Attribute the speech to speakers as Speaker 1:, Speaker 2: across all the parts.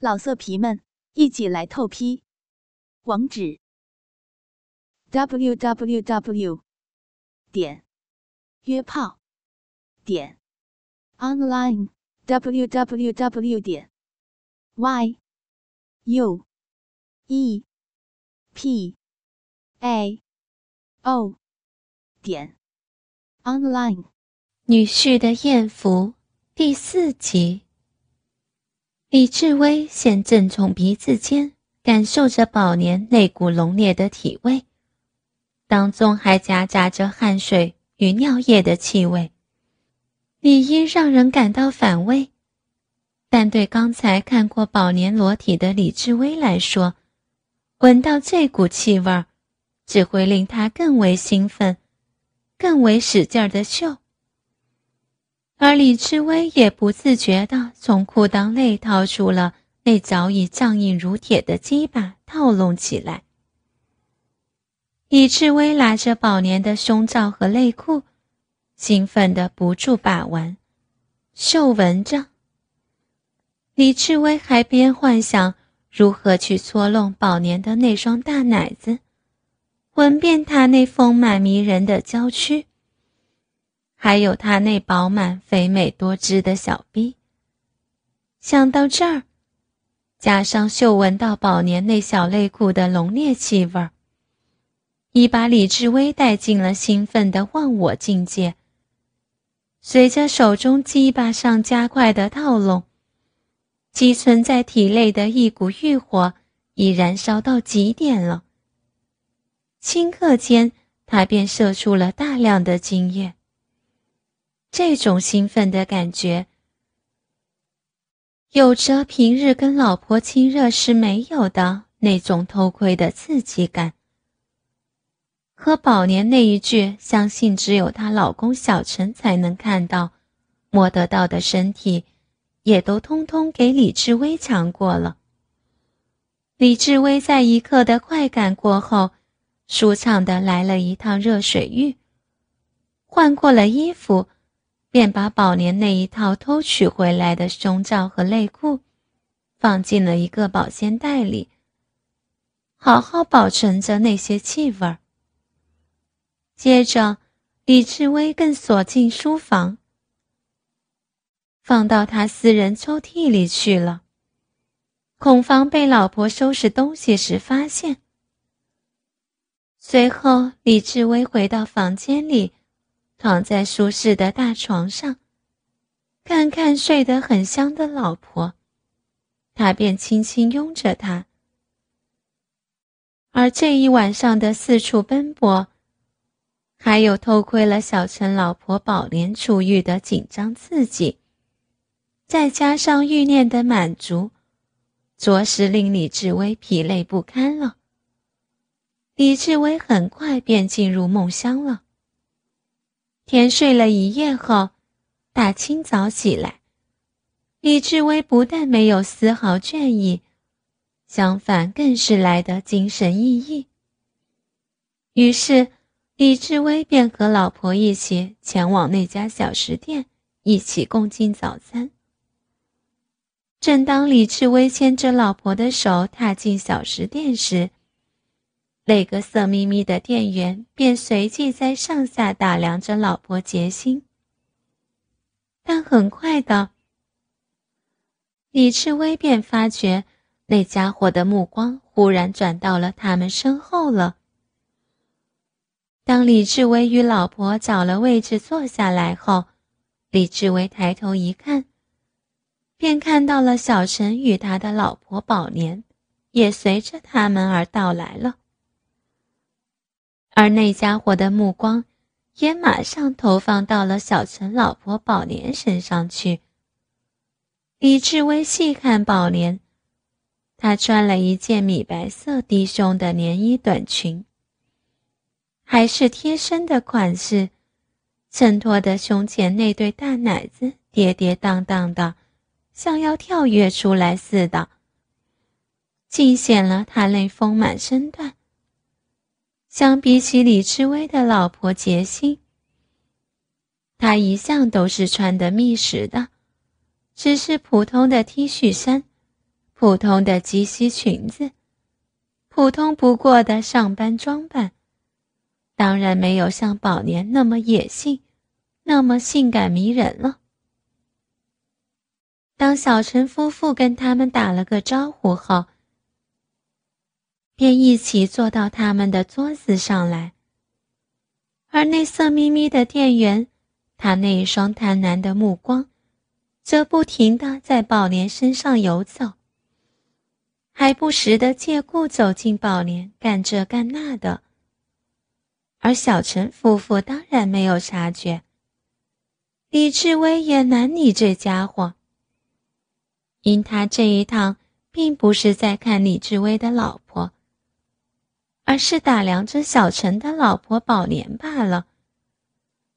Speaker 1: 老色皮们，一起来透批！网址：w w w 点约炮点 online w w w 点 y u e p a o 点 online。
Speaker 2: 女婿的艳福第四集。李志威先正从鼻子间感受着宝年那股浓烈的体味，当中还夹杂着汗水与尿液的气味，理应让人感到反胃。但对刚才看过宝年裸体的李志威来说，闻到这股气味只会令他更为兴奋，更为使劲儿的嗅。而李志威也不自觉地从裤裆内掏出了那早已僵硬如铁的鸡巴，套弄起来。李志威拿着宝年的胸罩和内裤，兴奋地不住把玩、嗅闻着。李志威还边幻想如何去搓弄宝年的那双大奶子，闻遍他那丰满迷人的娇躯。还有他那饱满、肥美多汁的小臂。想到这儿，加上嗅闻到宝年那小内裤的浓烈气味儿，已把李志威带进了兴奋的忘我境界。随着手中鸡巴上加快的套拢，积存在体内的一股欲火已燃烧到极点了。顷刻间，他便射出了大量的精液。这种兴奋的感觉，有着平日跟老婆亲热时没有的那种偷窥的刺激感，和宝年那一句“相信只有她老公小陈才能看到、摸得到的身体”，也都通通给李志威抢过了。李志威在一刻的快感过后，舒畅的来了一趟热水浴，换过了衣服。便把宝莲那一套偷取回来的胸罩和内裤，放进了一个保鲜袋里，好好保存着那些气味儿。接着，李志威更锁进书房，放到他私人抽屉里去了，恐防被老婆收拾东西时发现。随后，李志威回到房间里。躺在舒适的大床上，看看睡得很香的老婆，他便轻轻拥着她。而这一晚上的四处奔波，还有偷窥了小陈老婆宝莲出狱的紧张刺激，再加上欲念的满足，着实令李志威疲累不堪了。李志威很快便进入梦乡了。天睡了一夜后，大清早起来，李志威不但没有丝毫倦意，相反更是来得精神奕奕。于是，李志威便和老婆一起前往那家小食店，一起共进早餐。正当李志威牵着老婆的手踏进小食店时，那个色眯眯的店员便随即在上下打量着老婆杰心，但很快的，李志威便发觉那家伙的目光忽然转到了他们身后了。当李志威与老婆找了位置坐下来后，李志威抬头一看，便看到了小陈与他的老婆宝莲，也随着他们而到来了。而那家伙的目光，也马上投放到了小陈老婆宝莲身上去。李志威细看宝莲，她穿了一件米白色低胸的连衣短裙，还是贴身的款式，衬托的胸前那对大奶子跌跌荡荡的，像要跳跃出来似的，尽显了她那丰满身段。相比起李志威的老婆杰心，他一向都是穿的密实的，只是普通的 T 恤衫，普通的及膝裙子，普通不过的上班装扮，当然没有像宝年那么野性，那么性感迷人了。当小陈夫妇跟他们打了个招呼后，便一起坐到他们的桌子上来。而那色眯眯的店员，他那一双贪婪的目光，则不停的在宝莲身上游走，还不时的借故走进宝莲干这干那的。而小陈夫妇当然没有察觉，李志威也难你这家伙。因他这一趟并不是在看李志威的老婆，而是打量着小陈的老婆宝莲罢了。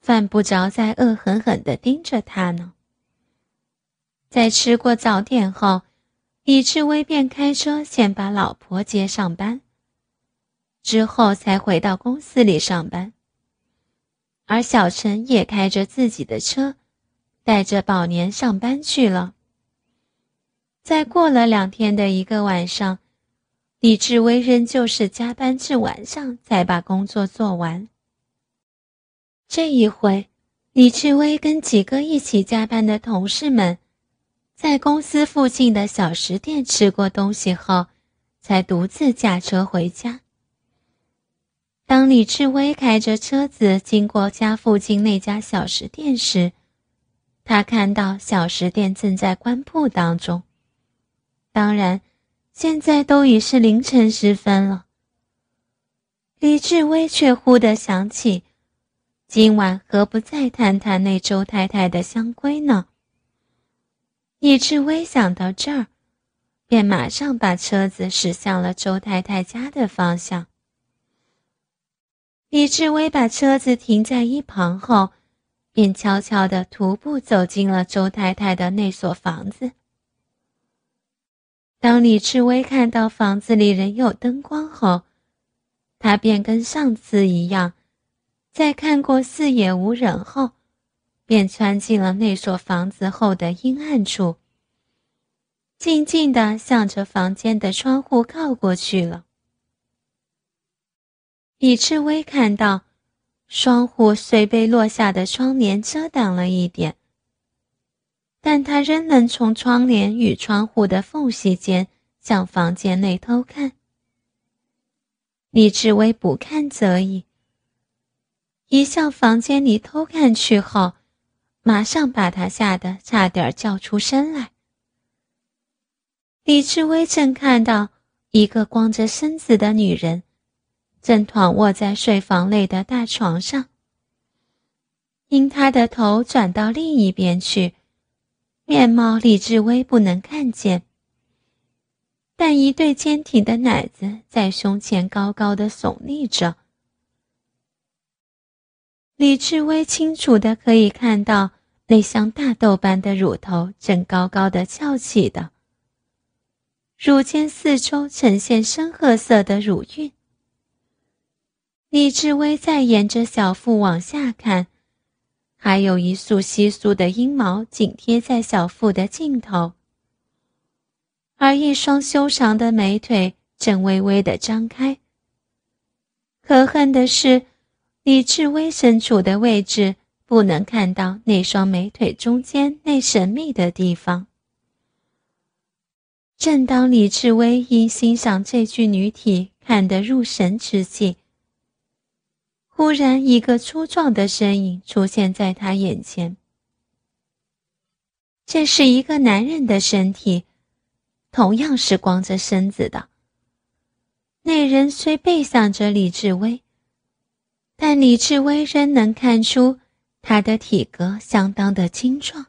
Speaker 2: 犯不着再恶狠狠地盯着他呢。在吃过早点后，李志威便开车先把老婆接上班，之后才回到公司里上班。而小陈也开着自己的车，带着宝莲上班去了。再过了两天的一个晚上，李志威仍旧是加班至晚上才把工作做完。这一回，李志威跟几个一起加班的同事们，在公司附近的小食店吃过东西后，才独自驾车回家。当李志威开着车子经过家附近那家小食店时，他看到小食店正在关铺当中。当然，现在都已是凌晨时分了。李志威却忽地想起，今晚何不再谈谈那周太太的香闺呢？李志威想到这儿，便马上把车子驶向了周太太家的方向。李志威把车子停在一旁后，便悄悄地徒步走进了周太太的那所房子。当李志威看到房子里仍有灯光后，他便跟上次一样，在看过四野无人后，便窜进了那所房子后的阴暗处，静静地向着房间的窗户靠过去了。李志威看到，窗户虽被落下的窗帘遮挡了一点。但他仍能从窗帘与窗户的缝隙间向房间内偷看。李志威不看则已，一向房间里偷看去后，马上把他吓得差点叫出声来。李志威正看到一个光着身子的女人，正躺卧在睡房内的大床上，因她的头转到另一边去。面貌李志威不能看见，但一对坚挺的奶子在胸前高高的耸立着。李志威清楚的可以看到那像大豆般的乳头正高高的翘起的，乳尖四周呈现深褐色的乳晕。李志威再沿着小腹往下看。还有一束稀疏的阴毛紧贴在小腹的尽头，而一双修长的美腿正微微的张开。可恨的是，李志威身处的位置不能看到那双美腿中间那神秘的地方。正当李志威因欣赏这具女体看得入神之际，忽然，一个粗壮的身影出现在他眼前。这是一个男人的身体，同样是光着身子的。那人虽背向着李志威，但李志威仍能看出他的体格相当的精壮。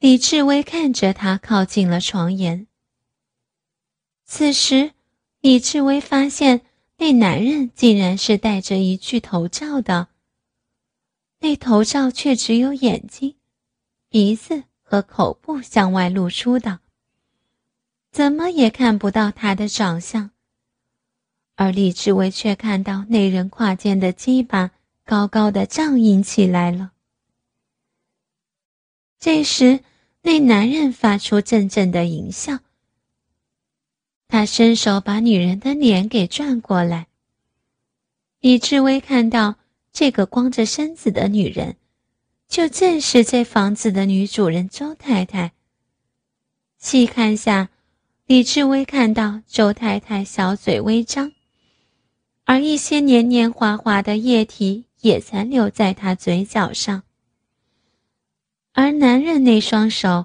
Speaker 2: 李志威看着他靠近了床沿。此时，李志威发现。那男人竟然是戴着一具头罩的，那头罩却只有眼睛、鼻子和口部向外露出的，怎么也看不到他的长相。而李志伟却看到那人胯间的鸡巴高高的胀硬起来了。这时，那男人发出阵阵的淫笑，他伸手把女人的脸给转过来。李志威看到这个光着身子的女人，就正是这房子的女主人周太太。细看下，李志威看到周太太小嘴微张，而一些黏黏滑滑的液体也残留在她嘴角上。而男人那双手。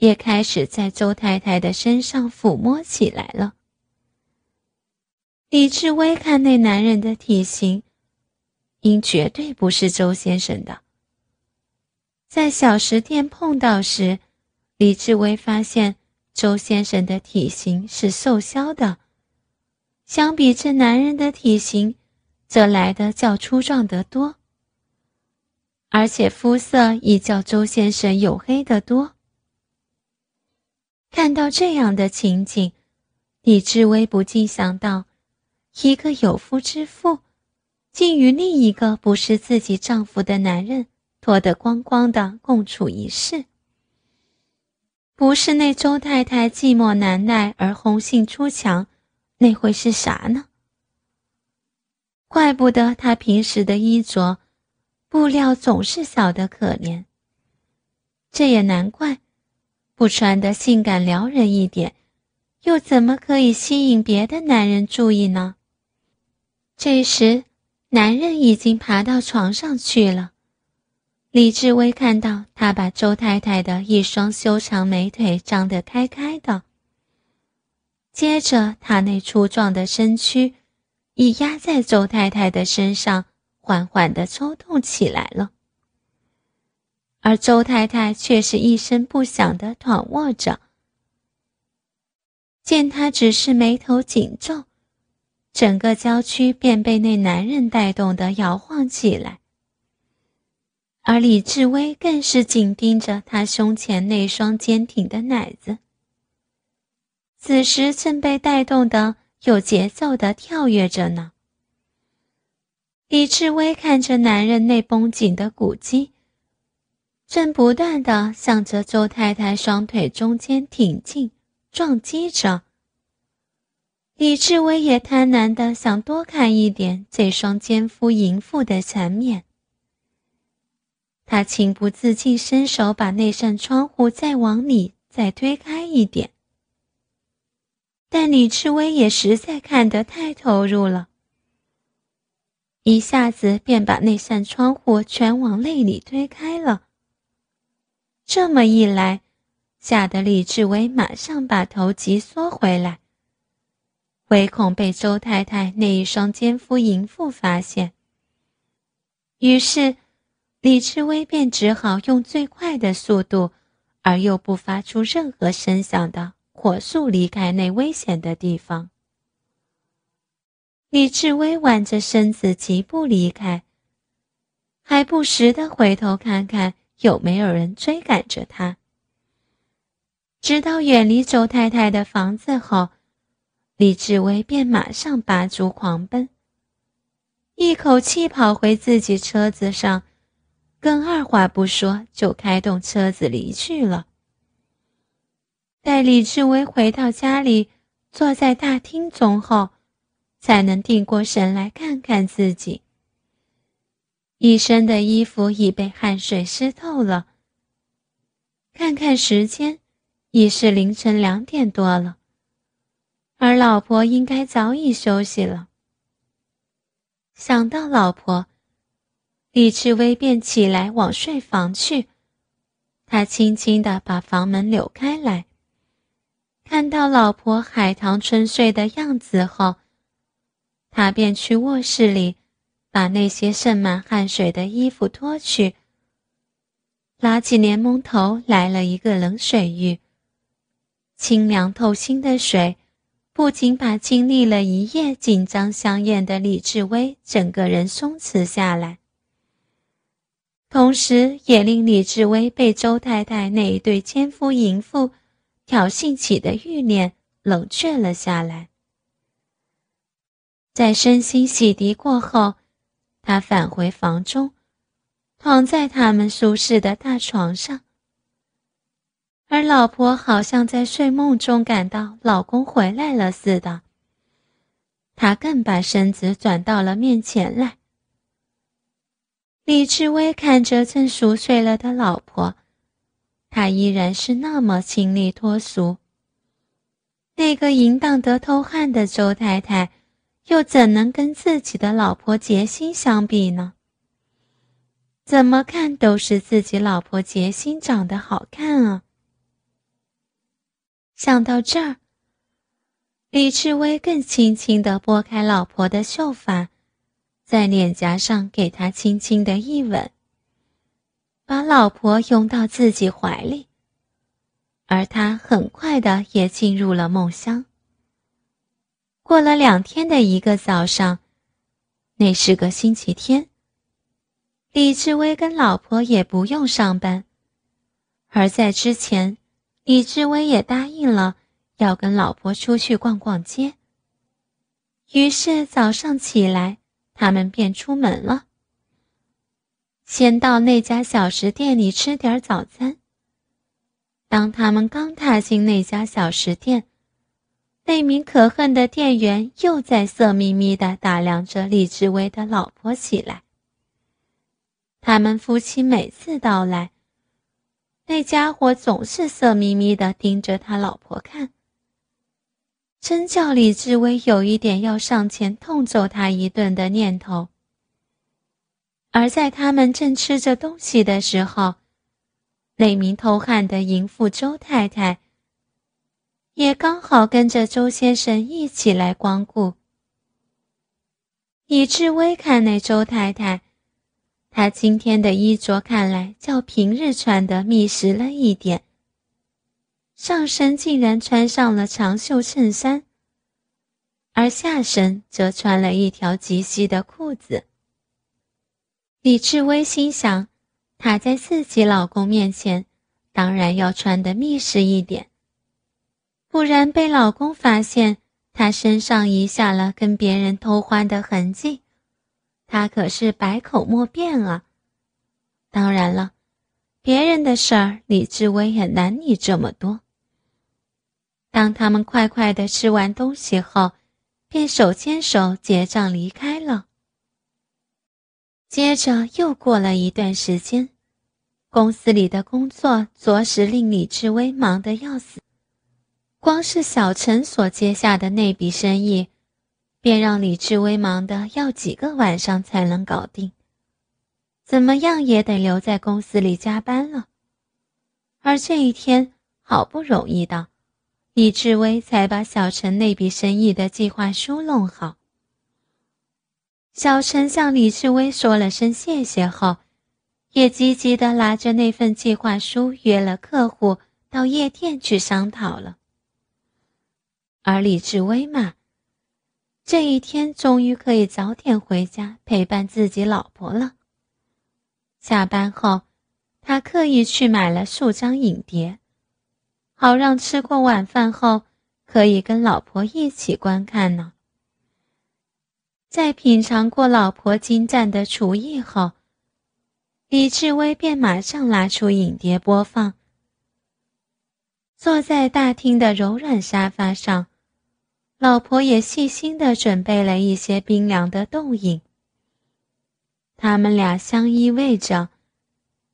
Speaker 2: 也开始在周太太的身上抚摸起来了。李志威看那男人的体型，应绝对不是周先生的。在小食店碰到时，李志威发现周先生的体型是瘦削的，相比这男人的体型，则来得较粗壮得多，而且肤色亦较周先生黝黑得多。看到这样的情景，李志威不禁想到：一个有夫之妇，竟与另一个不是自己丈夫的男人脱得光光的共处一室。不是那周太太寂寞难耐而红杏出墙，那会是啥呢？怪不得她平时的衣着，布料总是小得可怜。这也难怪。不穿的性感撩人一点，又怎么可以吸引别的男人注意呢？这时，男人已经爬到床上去了。李志威看到他把周太太的一双修长美腿张得开开的，接着他那粗壮的身躯已压在周太太的身上，缓缓地抽动起来了。而周太太却是一声不响地躺卧着。见她只是眉头紧皱，整个娇躯便被那男人带动的摇晃起来。而李志威更是紧盯着她胸前那双坚挺的奶子，此时正被带动的有节奏地跳跃着呢。李志威看着男人那绷紧的骨肌。正不断的向着周太太双腿中间挺进，撞击着。李志威也贪婪的想多看一点这双奸夫淫妇的残面。他情不自禁伸手把那扇窗户再往里再推开一点，但李志威也实在看得太投入了，一下子便把那扇窗户全往内里推开了。这么一来，吓得李志威马上把头急缩回来，唯恐被周太太那一双奸夫淫妇发现。于是，李志威便只好用最快的速度，而又不发出任何声响的火速离开那危险的地方。李志威挽着身子疾步离开，还不时的回头看看。有没有人追赶着他？直到远离周太太的房子后，李志威便马上拔足狂奔，一口气跑回自己车子上，更二话不说就开动车子离去了。待李志威回到家里，坐在大厅中后，才能定过神来看看自己。一身的衣服已被汗水湿透了。看看时间，已是凌晨两点多了，而老婆应该早已休息了。想到老婆，李志威便起来往睡房去。他轻轻地把房门扭开来，看到老婆海棠春睡的样子后，他便去卧室里。把那些渗满汗水的衣服脱去，拉起莲蓬头来了一个冷水浴。清凉透心的水，不仅把经历了一夜紧张香艳的李志威整个人松弛下来，同时也令李志威被周太太那一对奸夫淫妇挑衅起的欲念冷却了下来。在身心洗涤过后。他返回房中，躺在他们舒适的大床上，而老婆好像在睡梦中感到老公回来了似的，她更把身子转到了面前来。李志威看着正熟睡了的老婆，他依然是那么清丽脱俗。那个淫荡得偷汗的周太太，又怎能跟自己的老婆杰心相比呢？怎么看都是自己老婆杰心长得好看啊！想到这儿，李志威更轻轻地拨开老婆的秀发，在脸颊上给她轻轻的一吻，把老婆拥到自己怀里，而他很快的也进入了梦乡。过了两天的一个早上，那是个星期天，李志威跟老婆也不用上班，而在之前。李志威也答应了要跟老婆出去逛逛街。于是早上起来，他们便出门了。先到那家小食店里吃点早餐。当他们刚踏进那家小食店，那名可恨的店员又在色眯眯地打量着李志威的老婆起来。他们夫妻每次到来。那家伙总是色眯眯的盯着他老婆看，真叫李志威有一点要上前痛揍他一顿的念头。而在他们正吃着东西的时候，那名偷汉的淫妇周太太也刚好跟着周先生一起来光顾。李志威看那周太太。她今天的衣着看来较平日穿的密实了一点，上身竟然穿上了长袖衬衫，而下身则穿了一条极细的裤子。李志威心想，她在自己老公面前，当然要穿的密实一点，不然被老公发现她身上遗下了跟别人偷欢的痕迹。他可是百口莫辩啊！当然了，别人的事儿李志威也难你这么多。当他们快快的吃完东西后，便手牵手结账离开了。接着又过了一段时间，公司里的工作着实令李志威忙得要死，光是小陈所接下的那笔生意。便让李志威忙得要几个晚上才能搞定，怎么样也得留在公司里加班了。而这一天好不容易的，李志威才把小陈那笔生意的计划书弄好。小陈向李志威说了声谢谢后，也积极的拿着那份计划书约了客户到夜店去商讨了。而李志威嘛。这一天终于可以早点回家陪伴自己老婆了。下班后，他刻意去买了数张影碟，好让吃过晚饭后可以跟老婆一起观看呢。在品尝过老婆精湛的厨艺后，李志威便马上拿出影碟播放，坐在大厅的柔软沙发上。老婆也细心的准备了一些冰凉的冻饮。他们俩相依偎着，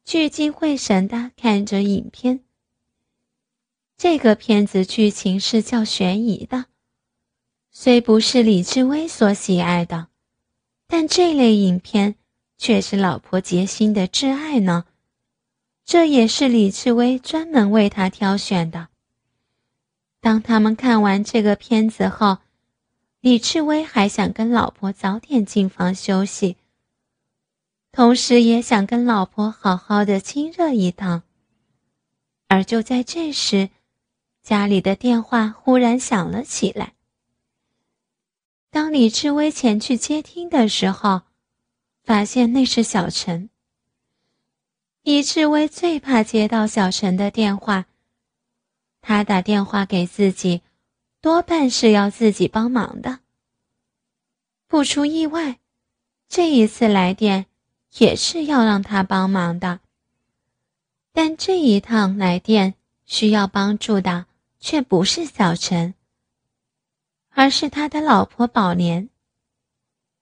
Speaker 2: 聚精会神的看着影片。这个片子剧情是较悬疑的，虽不是李志威所喜爱的，但这类影片却是老婆杰心的挚爱呢。这也是李志威专门为他挑选的。当他们看完这个片子后，李志威还想跟老婆早点进房休息，同时也想跟老婆好好的亲热一趟。而就在这时，家里的电话忽然响了起来。当李志威前去接听的时候，发现那是小陈。李志威最怕接到小陈的电话。他打电话给自己，多半是要自己帮忙的。不出意外，这一次来电也是要让他帮忙的。但这一趟来电需要帮助的却不是小陈，而是他的老婆宝莲。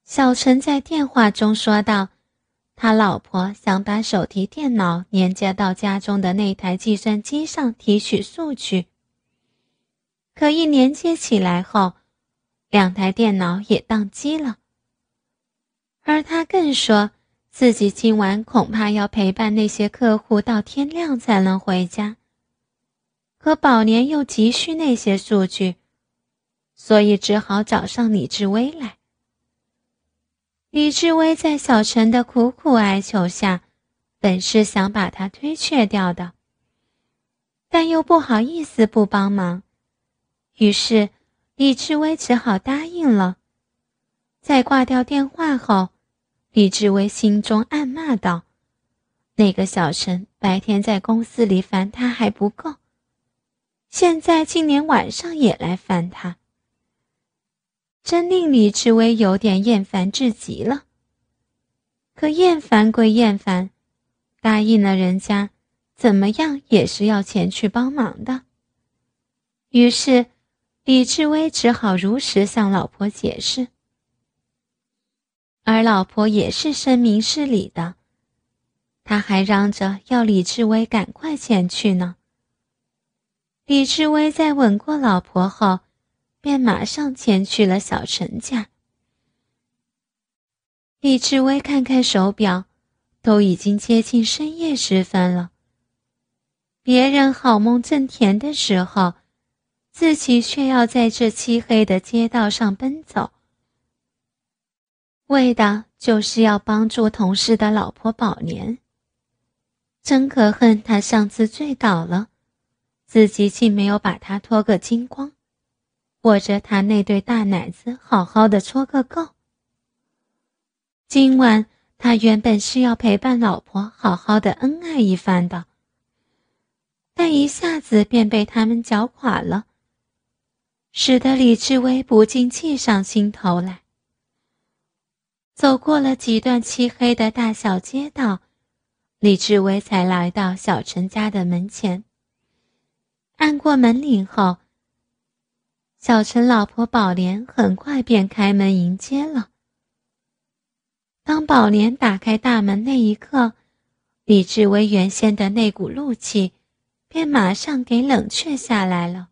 Speaker 2: 小陈在电话中说道：“他老婆想把手提电脑连接到家中的那台计算机上提取数据，可一连接起来后，两台电脑也宕机了。而他更说。”自己今晚恐怕要陪伴那些客户到天亮才能回家。可宝莲又急需那些数据，所以只好找上李志威来。李志威在小陈的苦苦哀求下，本是想把他推却掉的，但又不好意思不帮忙，于是李志威只好答应了。在挂掉电话后。李志威心中暗骂道：“那个小陈白天在公司里烦他还不够，现在竟连晚上也来烦他，真令李志威有点厌烦至极了。可厌烦归厌烦，答应了人家，怎么样也是要前去帮忙的。于是，李志威只好如实向老婆解释。”而老婆也是深明事理的，他还嚷着要李志威赶快前去呢。李志威在吻过老婆后，便马上前去了小陈家。李志威看看手表，都已经接近深夜时分了。别人好梦正甜的时候，自己却要在这漆黑的街道上奔走。为的就是要帮助同事的老婆宝年。真可恨，他上次醉倒了，自己竟没有把他脱个精光，握着他那对大奶子好好的搓个够。今晚他原本是要陪伴老婆好好的恩爱一番的，但一下子便被他们搅垮了，使得李志威不禁气上心头来。走过了几段漆黑的大小街道，李志威才来到小陈家的门前。按过门铃后，小陈老婆宝莲很快便开门迎接了。当宝莲打开大门那一刻，李志威原先的那股怒气便马上给冷却下来了。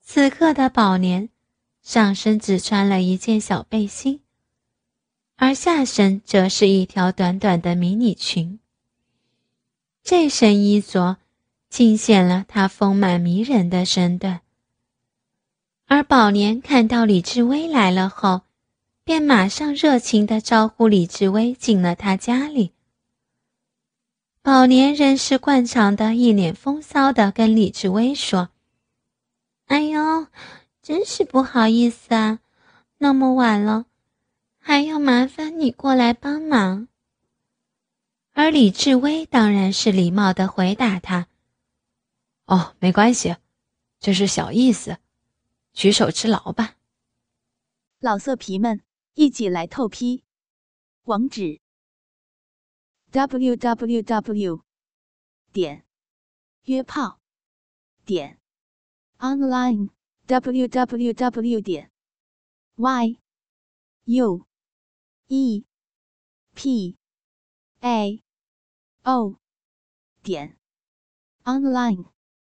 Speaker 2: 此刻的宝莲上身只穿了一件小背心。而下身则是一条短短的迷你裙。这身衣着尽显了她丰满迷人的身段。而宝莲看到李志威来了后，便马上热情地招呼李志威进了他家里。宝莲仍是惯常的一脸风骚地跟李志威说：“哎呦，真是不好意思啊，那么晚了。”还要麻烦你过来帮忙。而李志威当然是礼貌的回答他：“
Speaker 3: 哦，没关系，这是小意思，举手之劳吧。”
Speaker 1: 老色皮们，一起来透批！网址：w w w. 点约炮点 online w w w. 点 y u。e p a o 点 online。